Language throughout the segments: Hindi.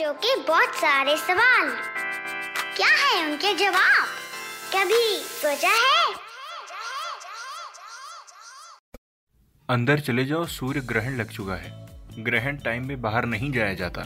बच्चों के बहुत सारे सवाल। क्या है उनके जवाब? कभी सोचा है? अंदर चले जाओ, सूर्य ग्रहण लग चुका है। ग्रहण टाइम में बाहर नहीं जाया जाता।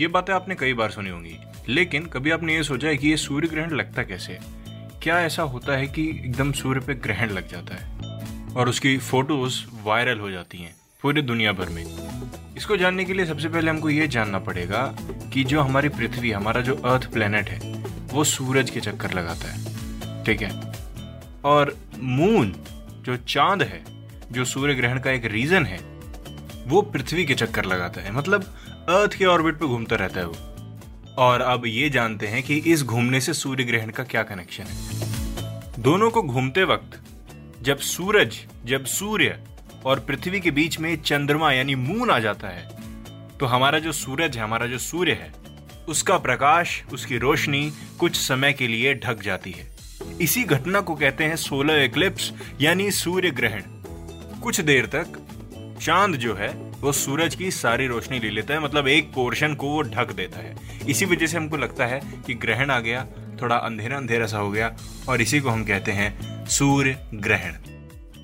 ये बातें आपने कई बार सुनी होंगी, लेकिन कभी आपने ये सोचा है कि ये सूर्य ग्रहण लगता कैसे? है क्या ऐसा होता है कि एकदम सूर्य पे ग्रहण लग जाता है? और उसकी फ़ोटोज़ वायरल हो जाती हैं पूरी दुनिया भर में। इसको जानने के लिए सबसे पहले हमको ये जानना पड़ेगा कि जो हमारी पृथ्वी, हमारा जो अर्थ प्लेनेट है, वो सूरज के चक्कर लगाता है। ठीक है? और मून जो चाँद है, जो सूर्य ग्रहण का एक रीजन है, वो पृथ्वी के चक्कर लगाता है। मतलब अर्थ के ऑर्बिट पे घूमता रहता है वो। और अब ये जानते हैं कि इस घूमने से सूर्य ग्रहण का क्या कनेक्शन है। दोनों को घूमते वक्त जब सूरज, जब सूर्य और पृथ्वी के बीच में चंद्रमा यानी मून आ जाता है। तो हमारा जो सूरज है, हमारा जो सूर्य है, उसका प्रकाश, उसकी रोशनी कुछ समय के लिए ढक जाती है। इसी घटना को कहते हैं सोलर एक्लिप्स यानी सूर्य ग्रहण। कुछ देर तक चाँद जो है, वो सूरज की सारी रोशनी ले लेता है मतलब एक पोर्शन को वो ढक देता है। इसी वजह से हमको लगता है कि ग्रहण आ गया, थोड़ा अंधेरा अंधेरा सा हो गया, और इसी को हम कहते हैं सूर्य ग्रहण।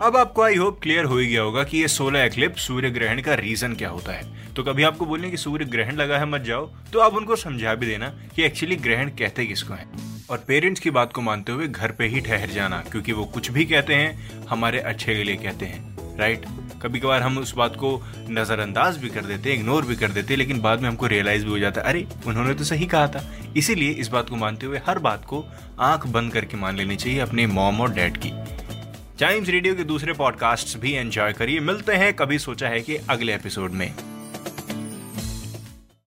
अब आपको आई होप क्लियर हो ही गया होगा कि ये सोलर एक्लिप्स सूर्य ग्रहण का रीजन क्या होता है। तो कभी आपको बोलने कि सूर्य ग्रहण लगा है मत जाओ तो आप उनको समझा भी देना कि एक्चुअली ग्रहण कहते किसको है। और पेरेंट्स की बात को मानते हुए घर पे ही ठहर जाना, क्योंकि वो कुछ भी कहते हैं, हमारे अच्छे के लिए कहते हैं। राइट कभी कभार हम उस बात को नजरअंदाज भी कर देते इग्नोर भी कर देते, लेकिन बाद में हमको रियलाइज़ भी हो जाता है अरे, उन्होंने तो सही कहा था। इसीलिए इस बात को मानते हुए हर बात को आँख बंद करके मान लेनी चाहिए अपने मॉम और डैड की। टाइम्स रेडियो के दूसरे पॉडकास्ट भी एंजॉय करिए। मिलते हैं, कभी सोचा है कि अगले एपिसोड में।